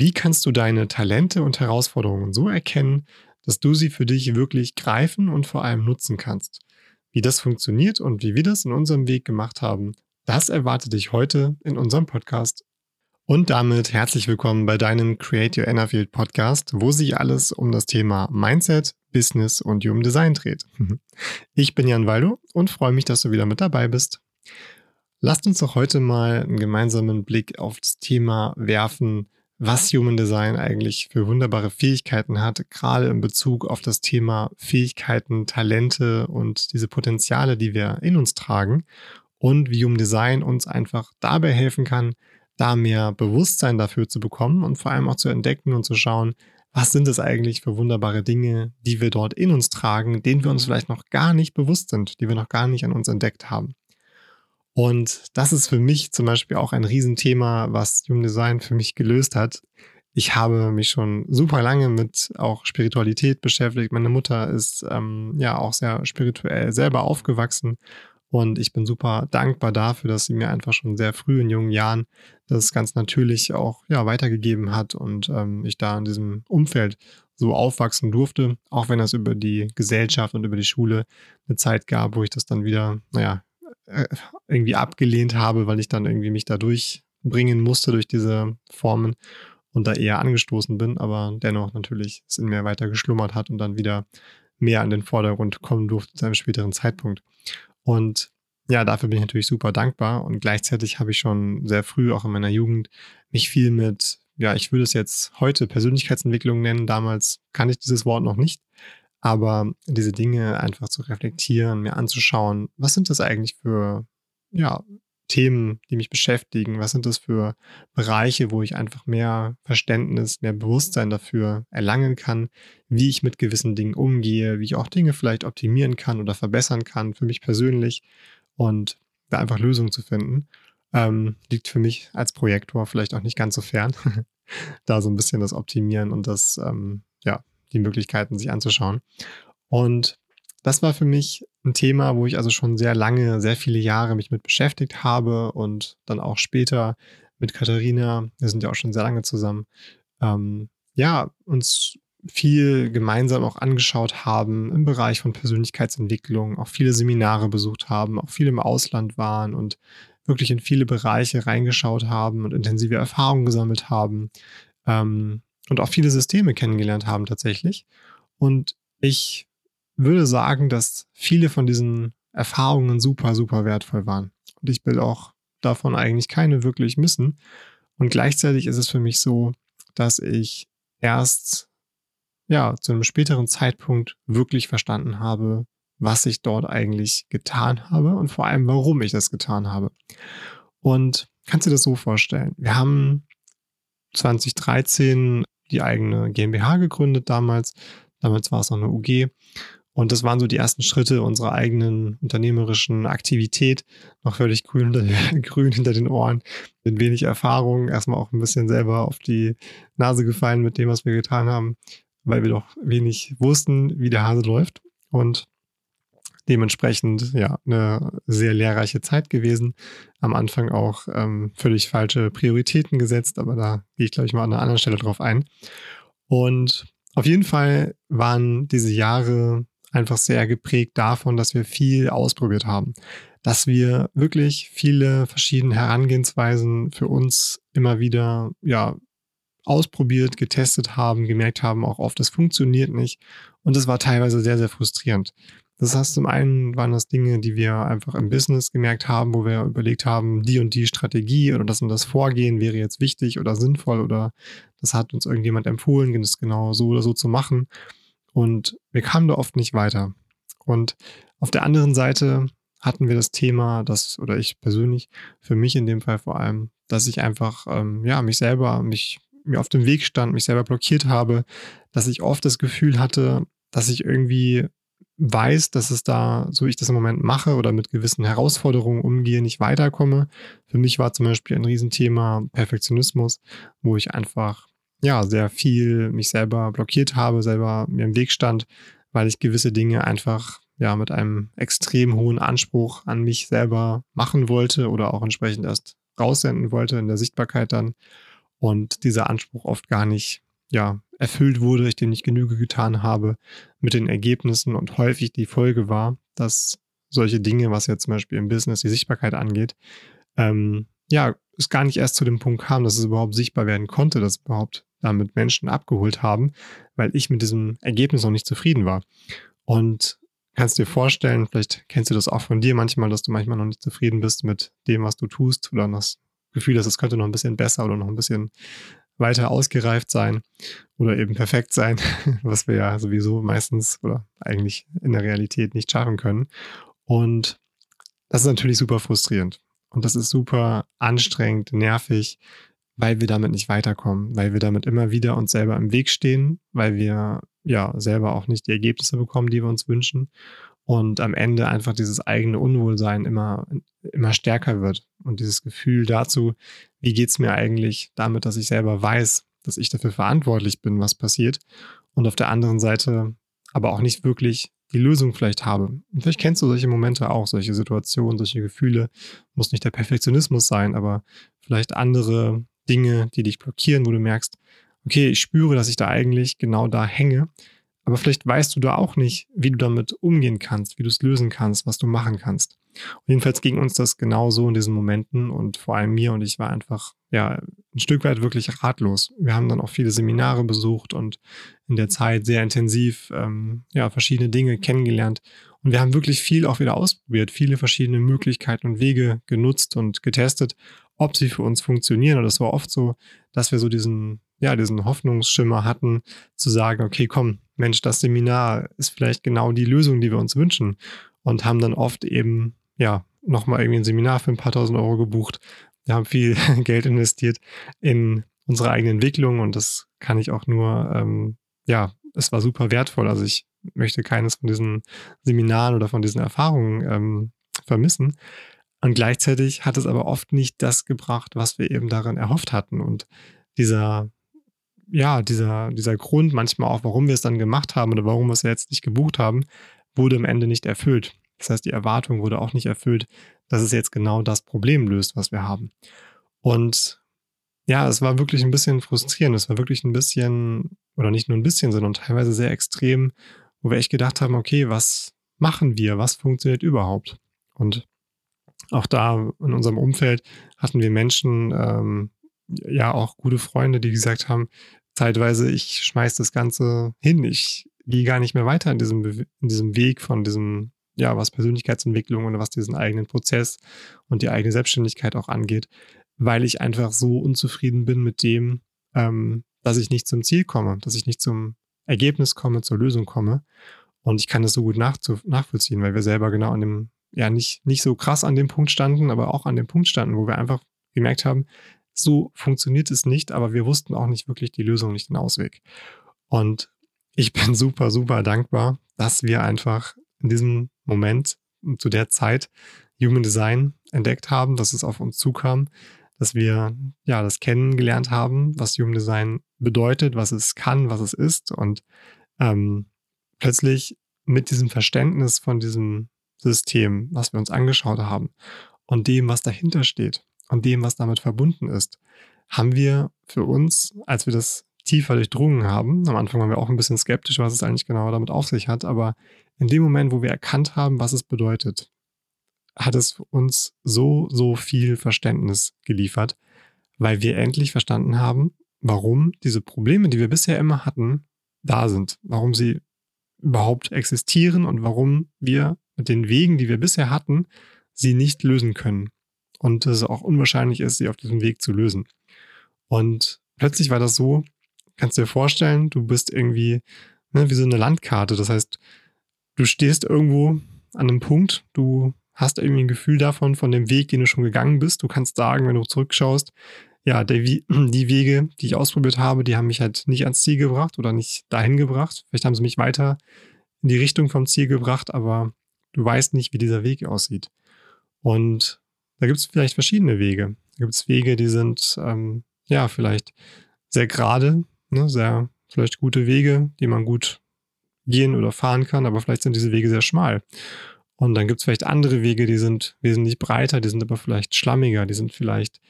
Wie kannst du deine Talente und Herausforderungen so erkennen, dass du sie für dich wirklich greifen und vor allem nutzen kannst? Wie das funktioniert und wie wir das in unserem Weg gemacht haben, das erwartet dich heute in unserem Podcast. Und damit herzlich willkommen bei deinem Create Your Inner Field Podcast, wo sich alles um das Thema Mindset, Business und Human Design dreht. Ich bin Jan Waldo und freue mich, dass du wieder mit dabei bist. Lasst uns doch heute mal einen gemeinsamen Blick auf das Thema werfen, was Human Design eigentlich für wunderbare Fähigkeiten hat, gerade in Bezug auf das Thema Fähigkeiten, Talente und diese Potenziale, die wir in uns tragen und wie Human Design uns einfach dabei helfen kann, da mehr Bewusstsein dafür zu bekommen und vor allem auch zu entdecken und zu schauen, was sind es eigentlich für wunderbare Dinge, die wir dort in uns tragen, denen wir uns vielleicht noch gar nicht bewusst sind, die wir noch gar nicht an uns entdeckt haben. Und das ist für mich zum Beispiel auch ein Riesenthema, was Human Design für mich gelöst hat. Ich habe mich schon super lange mit auch Spiritualität beschäftigt. Meine Mutter ist ähm, ja auch sehr spirituell selber aufgewachsen und ich bin super dankbar dafür, dass sie mir einfach schon sehr früh in jungen Jahren das ganz natürlich auch ja, weitergegeben hat und ähm, ich da in diesem Umfeld so aufwachsen durfte, auch wenn es über die Gesellschaft und über die Schule eine Zeit gab, wo ich das dann wieder, naja, irgendwie abgelehnt habe, weil ich dann irgendwie mich da durchbringen musste durch diese Formen und da eher angestoßen bin, aber dennoch natürlich es in mir weiter geschlummert hat und dann wieder mehr an den Vordergrund kommen durfte zu einem späteren Zeitpunkt. Und ja, dafür bin ich natürlich super dankbar und gleichzeitig habe ich schon sehr früh, auch in meiner Jugend, mich viel mit, ja, ich würde es jetzt heute Persönlichkeitsentwicklung nennen. Damals kannte ich dieses Wort noch nicht. Aber diese Dinge einfach zu reflektieren, mir anzuschauen, was sind das eigentlich für ja, Themen, die mich beschäftigen? Was sind das für Bereiche, wo ich einfach mehr Verständnis, mehr Bewusstsein dafür erlangen kann, wie ich mit gewissen Dingen umgehe, wie ich auch Dinge vielleicht optimieren kann oder verbessern kann für mich persönlich und da einfach Lösungen zu finden, ähm, liegt für mich als Projektor vielleicht auch nicht ganz so fern. da so ein bisschen das Optimieren und das ähm, ja, die Möglichkeiten sich anzuschauen. Und das war für mich ein Thema, wo ich also schon sehr lange, sehr viele Jahre mich mit beschäftigt habe und dann auch später mit Katharina, wir sind ja auch schon sehr lange zusammen, ähm, ja, uns viel gemeinsam auch angeschaut haben im Bereich von Persönlichkeitsentwicklung, auch viele Seminare besucht haben, auch viel im Ausland waren und wirklich in viele Bereiche reingeschaut haben und intensive Erfahrungen gesammelt haben. Ähm, und auch viele Systeme kennengelernt haben tatsächlich. Und ich würde sagen, dass viele von diesen Erfahrungen super, super wertvoll waren. Und ich will auch davon eigentlich keine wirklich missen. Und gleichzeitig ist es für mich so, dass ich erst ja zu einem späteren Zeitpunkt wirklich verstanden habe, was ich dort eigentlich getan habe und vor allem, warum ich das getan habe. Und kannst du dir das so vorstellen? Wir haben 2013 die eigene GmbH gegründet damals. Damals war es noch eine UG. Und das waren so die ersten Schritte unserer eigenen unternehmerischen Aktivität. Noch völlig grün hinter, grün hinter den Ohren, mit wenig Erfahrung. Erstmal auch ein bisschen selber auf die Nase gefallen mit dem, was wir getan haben, weil wir doch wenig wussten, wie der Hase läuft. Und dementsprechend ja eine sehr lehrreiche Zeit gewesen. Am Anfang auch ähm, völlig falsche Prioritäten gesetzt, aber da gehe ich, glaube ich, mal an einer anderen Stelle drauf ein. Und auf jeden Fall waren diese Jahre einfach sehr geprägt davon, dass wir viel ausprobiert haben, dass wir wirklich viele verschiedene Herangehensweisen für uns immer wieder ja ausprobiert, getestet haben, gemerkt haben, auch oft, das funktioniert nicht. Und es war teilweise sehr, sehr frustrierend. Das heißt, zum einen waren das Dinge, die wir einfach im Business gemerkt haben, wo wir überlegt haben, die und die Strategie oder das und das Vorgehen wäre jetzt wichtig oder sinnvoll oder das hat uns irgendjemand empfohlen, das genau so oder so zu machen. Und wir kamen da oft nicht weiter. Und auf der anderen Seite hatten wir das Thema, das, oder ich persönlich, für mich in dem Fall vor allem, dass ich einfach, ähm, ja, mich selber, mich, mir auf dem Weg stand, mich selber blockiert habe, dass ich oft das Gefühl hatte, dass ich irgendwie weiß, dass es da, so ich das im Moment mache oder mit gewissen Herausforderungen umgehe, nicht weiterkomme. Für mich war zum Beispiel ein Riesenthema Perfektionismus, wo ich einfach ja sehr viel mich selber blockiert habe, selber mir im Weg stand, weil ich gewisse Dinge einfach ja mit einem extrem hohen Anspruch an mich selber machen wollte oder auch entsprechend erst raussenden wollte in der Sichtbarkeit dann. und dieser Anspruch oft gar nicht ja, erfüllt wurde, ich dem nicht Genüge getan habe mit den Ergebnissen und häufig die Folge war, dass solche Dinge, was jetzt zum Beispiel im Business die Sichtbarkeit angeht, ähm, ja, es gar nicht erst zu dem Punkt kam, dass es überhaupt sichtbar werden konnte, dass überhaupt damit Menschen abgeholt haben, weil ich mit diesem Ergebnis noch nicht zufrieden war. Und kannst dir vorstellen, vielleicht kennst du das auch von dir manchmal, dass du manchmal noch nicht zufrieden bist mit dem, was du tust oder das Gefühl hast, es könnte noch ein bisschen besser oder noch ein bisschen weiter ausgereift sein oder eben perfekt sein, was wir ja sowieso meistens oder eigentlich in der Realität nicht schaffen können. Und das ist natürlich super frustrierend. Und das ist super anstrengend, nervig, weil wir damit nicht weiterkommen, weil wir damit immer wieder uns selber im Weg stehen, weil wir ja selber auch nicht die Ergebnisse bekommen, die wir uns wünschen. Und am Ende einfach dieses eigene Unwohlsein immer, immer stärker wird. Und dieses Gefühl dazu, wie geht es mir eigentlich damit, dass ich selber weiß, dass ich dafür verantwortlich bin, was passiert. Und auf der anderen Seite aber auch nicht wirklich die Lösung vielleicht habe. Und vielleicht kennst du solche Momente auch, solche Situationen, solche Gefühle. Muss nicht der Perfektionismus sein, aber vielleicht andere Dinge, die dich blockieren, wo du merkst, okay, ich spüre, dass ich da eigentlich genau da hänge. Aber vielleicht weißt du da auch nicht, wie du damit umgehen kannst, wie du es lösen kannst, was du machen kannst. Und jedenfalls ging uns das genauso in diesen Momenten und vor allem mir und ich war einfach ja ein Stück weit wirklich ratlos. Wir haben dann auch viele Seminare besucht und in der Zeit sehr intensiv ähm, ja verschiedene Dinge kennengelernt und wir haben wirklich viel auch wieder ausprobiert, viele verschiedene Möglichkeiten und Wege genutzt und getestet, ob sie für uns funktionieren. Und es war oft so, dass wir so diesen ja diesen Hoffnungsschimmer hatten zu sagen, okay, komm, Mensch, das Seminar ist vielleicht genau die Lösung, die wir uns wünschen und haben dann oft eben ja, nochmal irgendwie ein Seminar für ein paar tausend Euro gebucht. Wir haben viel Geld investiert in unsere eigene Entwicklung und das kann ich auch nur, ähm, ja, es war super wertvoll. Also ich möchte keines von diesen Seminaren oder von diesen Erfahrungen ähm, vermissen. Und gleichzeitig hat es aber oft nicht das gebracht, was wir eben darin erhofft hatten. Und dieser, ja, dieser, dieser Grund manchmal auch, warum wir es dann gemacht haben oder warum wir es jetzt nicht gebucht haben, wurde am Ende nicht erfüllt. Das heißt, die Erwartung wurde auch nicht erfüllt, dass es jetzt genau das Problem löst, was wir haben. Und ja, es war wirklich ein bisschen frustrierend. Es war wirklich ein bisschen, oder nicht nur ein bisschen, sondern teilweise sehr extrem, wo wir echt gedacht haben, okay, was machen wir? Was funktioniert überhaupt? Und auch da in unserem Umfeld hatten wir Menschen, ähm, ja, auch gute Freunde, die gesagt haben, zeitweise, ich schmeiß das Ganze hin. Ich gehe gar nicht mehr weiter in diesem, in diesem Weg von diesem ja, was Persönlichkeitsentwicklung und was diesen eigenen Prozess und die eigene Selbstständigkeit auch angeht, weil ich einfach so unzufrieden bin mit dem, ähm, dass ich nicht zum Ziel komme, dass ich nicht zum Ergebnis komme, zur Lösung komme. Und ich kann das so gut nachvollziehen, weil wir selber genau an dem, ja, nicht, nicht so krass an dem Punkt standen, aber auch an dem Punkt standen, wo wir einfach gemerkt haben, so funktioniert es nicht, aber wir wussten auch nicht wirklich die Lösung, nicht den Ausweg. Und ich bin super, super dankbar, dass wir einfach in diesem Moment zu der Zeit Human Design entdeckt haben, dass es auf uns zukam, dass wir ja das kennengelernt haben, was Human Design bedeutet, was es kann, was es ist und ähm, plötzlich mit diesem Verständnis von diesem System, was wir uns angeschaut haben und dem, was dahinter steht und dem, was damit verbunden ist, haben wir für uns, als wir das tiefer durchdrungen haben, am Anfang waren wir auch ein bisschen skeptisch, was es eigentlich genau damit auf sich hat, aber in dem Moment, wo wir erkannt haben, was es bedeutet, hat es uns so, so viel Verständnis geliefert, weil wir endlich verstanden haben, warum diese Probleme, die wir bisher immer hatten, da sind, warum sie überhaupt existieren und warum wir mit den Wegen, die wir bisher hatten, sie nicht lösen können. Und es auch unwahrscheinlich ist, sie auf diesem Weg zu lösen. Und plötzlich war das so, kannst du dir vorstellen, du bist irgendwie ne, wie so eine Landkarte. Das heißt, du stehst irgendwo an einem Punkt, du hast irgendwie ein Gefühl davon, von dem Weg, den du schon gegangen bist. Du kannst sagen, wenn du zurückschaust, ja, der, die Wege, die ich ausprobiert habe, die haben mich halt nicht ans Ziel gebracht oder nicht dahin gebracht. Vielleicht haben sie mich weiter in die Richtung vom Ziel gebracht, aber du weißt nicht, wie dieser Weg aussieht. Und da gibt es vielleicht verschiedene Wege. Da gibt es Wege, die sind ähm, ja vielleicht sehr gerade, ne, sehr vielleicht gute Wege, die man gut gehen oder fahren kann, aber vielleicht sind diese Wege sehr schmal. Und dann gibt es vielleicht andere Wege, die sind wesentlich breiter, die sind aber vielleicht schlammiger, die sind vielleicht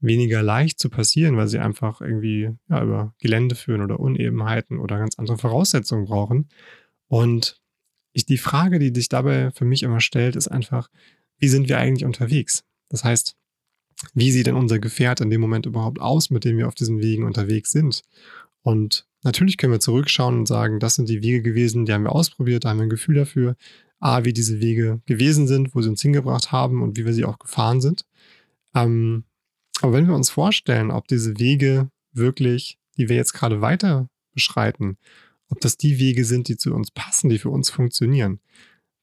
weniger leicht zu passieren, weil sie einfach irgendwie ja, über Gelände führen oder Unebenheiten oder ganz andere Voraussetzungen brauchen. Und ich, die Frage, die sich dabei für mich immer stellt, ist einfach, wie sind wir eigentlich unterwegs? Das heißt, wie sieht denn unser Gefährt in dem Moment überhaupt aus, mit dem wir auf diesen Wegen unterwegs sind? Und natürlich können wir zurückschauen und sagen, das sind die Wege gewesen, die haben wir ausprobiert, da haben wir ein Gefühl dafür, A, wie diese Wege gewesen sind, wo sie uns hingebracht haben und wie wir sie auch gefahren sind. Ähm, aber wenn wir uns vorstellen, ob diese Wege wirklich, die wir jetzt gerade weiter beschreiten, ob das die Wege sind, die zu uns passen, die für uns funktionieren,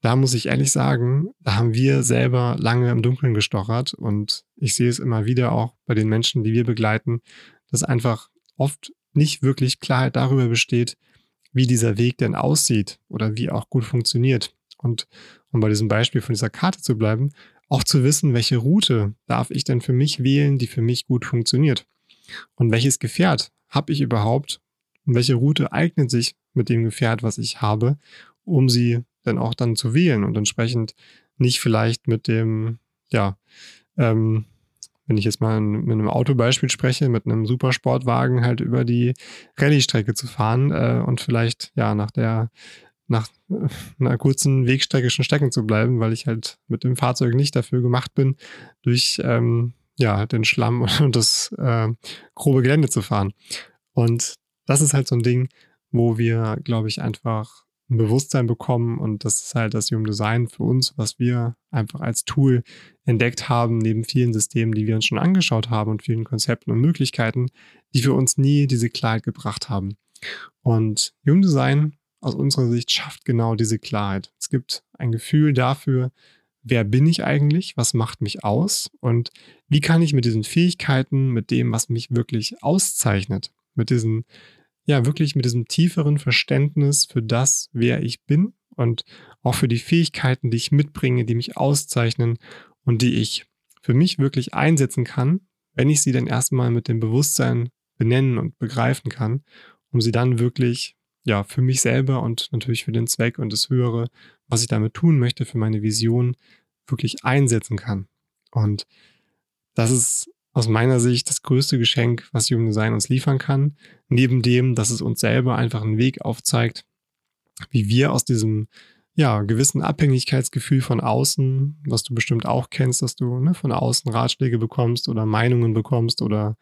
da muss ich ehrlich sagen, da haben wir selber lange im Dunkeln gestochert und ich sehe es immer wieder auch bei den Menschen, die wir begleiten, dass einfach oft nicht wirklich Klarheit darüber besteht, wie dieser Weg denn aussieht oder wie auch gut funktioniert. Und um bei diesem Beispiel von dieser Karte zu bleiben, auch zu wissen, welche Route darf ich denn für mich wählen, die für mich gut funktioniert. Und welches Gefährt habe ich überhaupt und welche Route eignet sich mit dem Gefährt, was ich habe, um sie dann auch dann zu wählen und entsprechend nicht vielleicht mit dem, ja, ähm, wenn ich jetzt mal mit einem Autobeispiel spreche, mit einem Supersportwagen halt über die Rallye-Strecke zu fahren äh, und vielleicht ja nach der nach einer kurzen Wegstrecke schon stecken zu bleiben, weil ich halt mit dem Fahrzeug nicht dafür gemacht bin, durch ähm, ja, den Schlamm und das äh, grobe Gelände zu fahren. Und das ist halt so ein Ding, wo wir, glaube ich, einfach ein Bewusstsein bekommen und das ist halt das Human Design für uns, was wir einfach als Tool entdeckt haben, neben vielen Systemen, die wir uns schon angeschaut haben und vielen Konzepten und Möglichkeiten, die für uns nie diese Klarheit gebracht haben. Und Human Design aus unserer Sicht schafft genau diese Klarheit. Es gibt ein Gefühl dafür, wer bin ich eigentlich, was macht mich aus und wie kann ich mit diesen Fähigkeiten, mit dem, was mich wirklich auszeichnet, mit diesen ja wirklich mit diesem tieferen Verständnis für das, wer ich bin und auch für die Fähigkeiten, die ich mitbringe, die mich auszeichnen und die ich für mich wirklich einsetzen kann, wenn ich sie dann erstmal mit dem Bewusstsein benennen und begreifen kann, um sie dann wirklich ja für mich selber und natürlich für den Zweck und das Höhere, was ich damit tun möchte, für meine Vision wirklich einsetzen kann. Und das ist aus meiner Sicht das größte Geschenk, was Human Design uns liefern kann. Neben dem, dass es uns selber einfach einen Weg aufzeigt, wie wir aus diesem ja, gewissen Abhängigkeitsgefühl von außen, was du bestimmt auch kennst, dass du ne, von außen Ratschläge bekommst oder Meinungen bekommst oder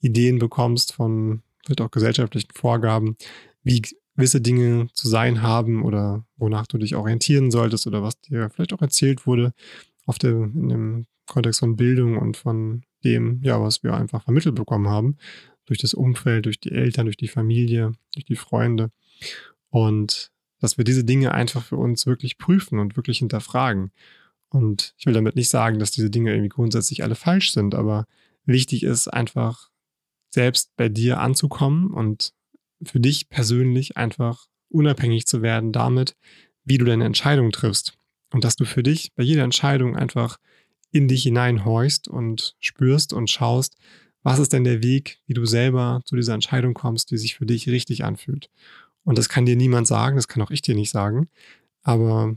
Ideen bekommst von vielleicht auch gesellschaftlichen Vorgaben, wie gewisse Dinge zu sein haben oder wonach du dich orientieren solltest oder was dir vielleicht auch erzählt wurde auf der, in dem Kontext von Bildung und von dem, ja, was wir einfach vermittelt bekommen haben, durch das Umfeld, durch die Eltern, durch die Familie, durch die Freunde. Und dass wir diese Dinge einfach für uns wirklich prüfen und wirklich hinterfragen. Und ich will damit nicht sagen, dass diese Dinge irgendwie grundsätzlich alle falsch sind, aber wichtig ist einfach selbst bei dir anzukommen und für dich persönlich einfach unabhängig zu werden damit, wie du deine Entscheidung triffst. Und dass du für dich bei jeder Entscheidung einfach in dich hineinhorchst und spürst und schaust, was ist denn der Weg, wie du selber zu dieser Entscheidung kommst, die sich für dich richtig anfühlt. Und das kann dir niemand sagen, das kann auch ich dir nicht sagen. Aber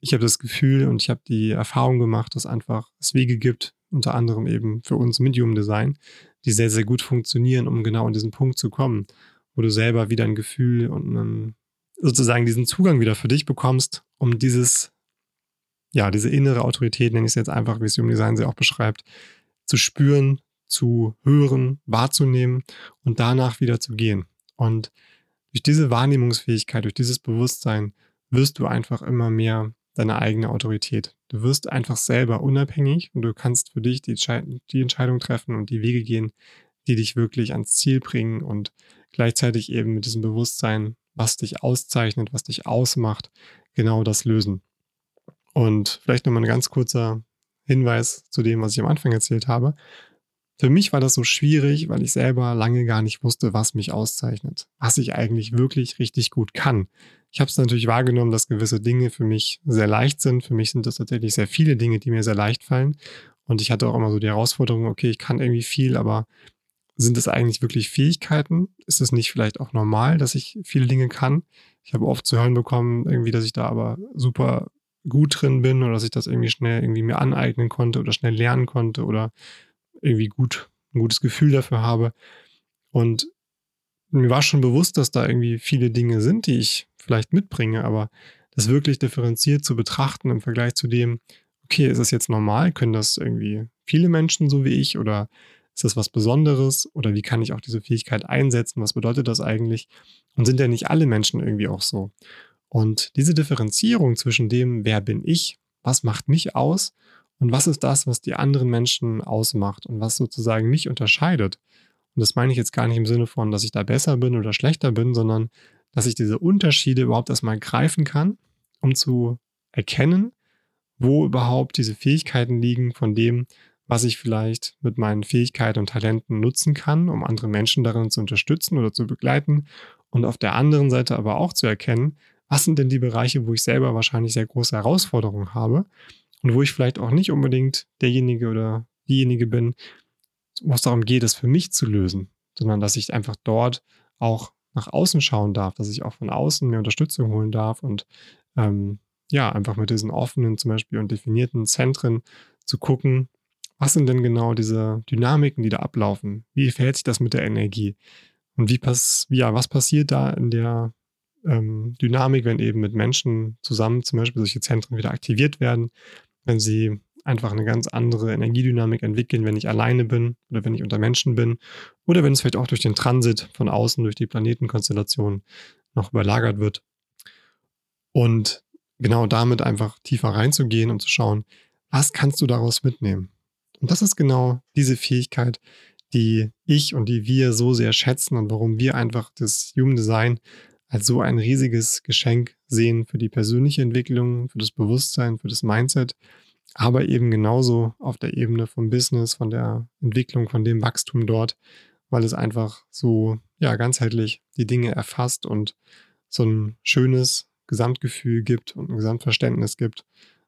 ich habe das Gefühl und ich habe die Erfahrung gemacht, dass einfach es Wege gibt, unter anderem eben für uns Medium Design, die sehr, sehr gut funktionieren, um genau an diesen Punkt zu kommen, wo du selber wieder ein Gefühl und einen, sozusagen diesen Zugang wieder für dich bekommst, um dieses ja, diese innere Autorität, nenne ich es jetzt einfach, wie es Human Design sie auch beschreibt, zu spüren, zu hören, wahrzunehmen und danach wieder zu gehen. Und durch diese Wahrnehmungsfähigkeit, durch dieses Bewusstsein wirst du einfach immer mehr deine eigene Autorität. Du wirst einfach selber unabhängig und du kannst für dich die, die Entscheidung treffen und die Wege gehen, die dich wirklich ans Ziel bringen und gleichzeitig eben mit diesem Bewusstsein, was dich auszeichnet, was dich ausmacht, genau das lösen. Und vielleicht nochmal ein ganz kurzer Hinweis zu dem, was ich am Anfang erzählt habe. Für mich war das so schwierig, weil ich selber lange gar nicht wusste, was mich auszeichnet, was ich eigentlich wirklich richtig gut kann. Ich habe es natürlich wahrgenommen, dass gewisse Dinge für mich sehr leicht sind. Für mich sind das tatsächlich sehr viele Dinge, die mir sehr leicht fallen. Und ich hatte auch immer so die Herausforderung, okay, ich kann irgendwie viel, aber sind das eigentlich wirklich Fähigkeiten? Ist es nicht vielleicht auch normal, dass ich viele Dinge kann? Ich habe oft zu hören bekommen, irgendwie, dass ich da aber super gut drin bin oder dass ich das irgendwie schnell irgendwie mir aneignen konnte oder schnell lernen konnte oder irgendwie gut ein gutes Gefühl dafür habe. Und mir war schon bewusst, dass da irgendwie viele Dinge sind, die ich vielleicht mitbringe, aber das wirklich differenziert zu betrachten im Vergleich zu dem, okay, ist das jetzt normal? Können das irgendwie viele Menschen so wie ich oder ist das was Besonderes oder wie kann ich auch diese Fähigkeit einsetzen? Was bedeutet das eigentlich? Und sind ja nicht alle Menschen irgendwie auch so? Und diese Differenzierung zwischen dem, wer bin ich, was macht mich aus und was ist das, was die anderen Menschen ausmacht und was sozusagen mich unterscheidet. Und das meine ich jetzt gar nicht im Sinne von, dass ich da besser bin oder schlechter bin, sondern dass ich diese Unterschiede überhaupt erstmal greifen kann, um zu erkennen, wo überhaupt diese Fähigkeiten liegen von dem, was ich vielleicht mit meinen Fähigkeiten und Talenten nutzen kann, um andere Menschen darin zu unterstützen oder zu begleiten. Und auf der anderen Seite aber auch zu erkennen, was sind denn die Bereiche, wo ich selber wahrscheinlich sehr große Herausforderungen habe und wo ich vielleicht auch nicht unbedingt derjenige oder diejenige bin, wo es darum geht, es für mich zu lösen, sondern dass ich einfach dort auch nach außen schauen darf, dass ich auch von außen mir Unterstützung holen darf und ähm, ja, einfach mit diesen offenen zum Beispiel und definierten Zentren zu gucken, was sind denn genau diese Dynamiken, die da ablaufen? Wie verhält sich das mit der Energie? Und wie pass ja, was passiert da in der ähm, Dynamik, wenn eben mit Menschen zusammen zum Beispiel solche Zentren wieder aktiviert werden, wenn sie einfach eine ganz andere Energiedynamik entwickeln, wenn ich alleine bin oder wenn ich unter Menschen bin oder wenn es vielleicht auch durch den Transit von außen, durch die Planetenkonstellation noch überlagert wird. Und genau damit einfach tiefer reinzugehen und zu schauen, was kannst du daraus mitnehmen? Und das ist genau diese Fähigkeit, die ich und die wir so sehr schätzen und warum wir einfach das Human Design als so ein riesiges Geschenk sehen für die persönliche Entwicklung, für das Bewusstsein, für das Mindset, aber eben genauso auf der Ebene vom Business, von der Entwicklung, von dem Wachstum dort, weil es einfach so ja ganzheitlich die Dinge erfasst und so ein schönes Gesamtgefühl gibt und ein Gesamtverständnis gibt,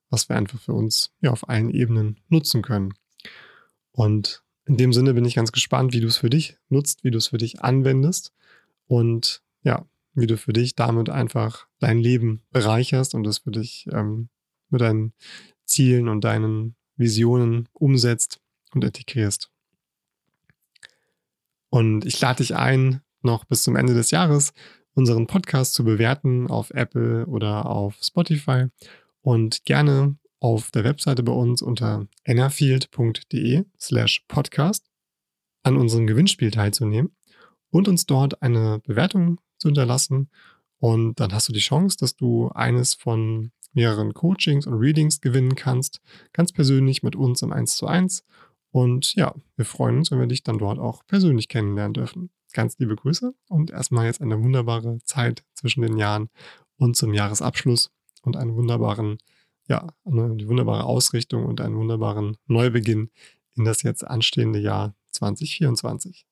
was wir einfach für uns ja auf allen Ebenen nutzen können. Und in dem Sinne bin ich ganz gespannt, wie du es für dich nutzt, wie du es für dich anwendest und ja, wie du für dich damit einfach dein Leben bereicherst und es für dich ähm, mit deinen Zielen und deinen Visionen umsetzt und integrierst. Und ich lade dich ein, noch bis zum Ende des Jahres unseren Podcast zu bewerten auf Apple oder auf Spotify und gerne auf der Webseite bei uns unter enerfield.de slash podcast an unserem Gewinnspiel teilzunehmen und uns dort eine Bewertung zu hinterlassen. Und dann hast du die Chance, dass du eines von mehreren Coachings und Readings gewinnen kannst, ganz persönlich mit uns im 1 zu 1. Und ja, wir freuen uns, wenn wir dich dann dort auch persönlich kennenlernen dürfen. Ganz liebe Grüße und erstmal jetzt eine wunderbare Zeit zwischen den Jahren und zum Jahresabschluss und einen wunderbaren ja, eine wunderbare Ausrichtung und einen wunderbaren Neubeginn in das jetzt anstehende Jahr 2024.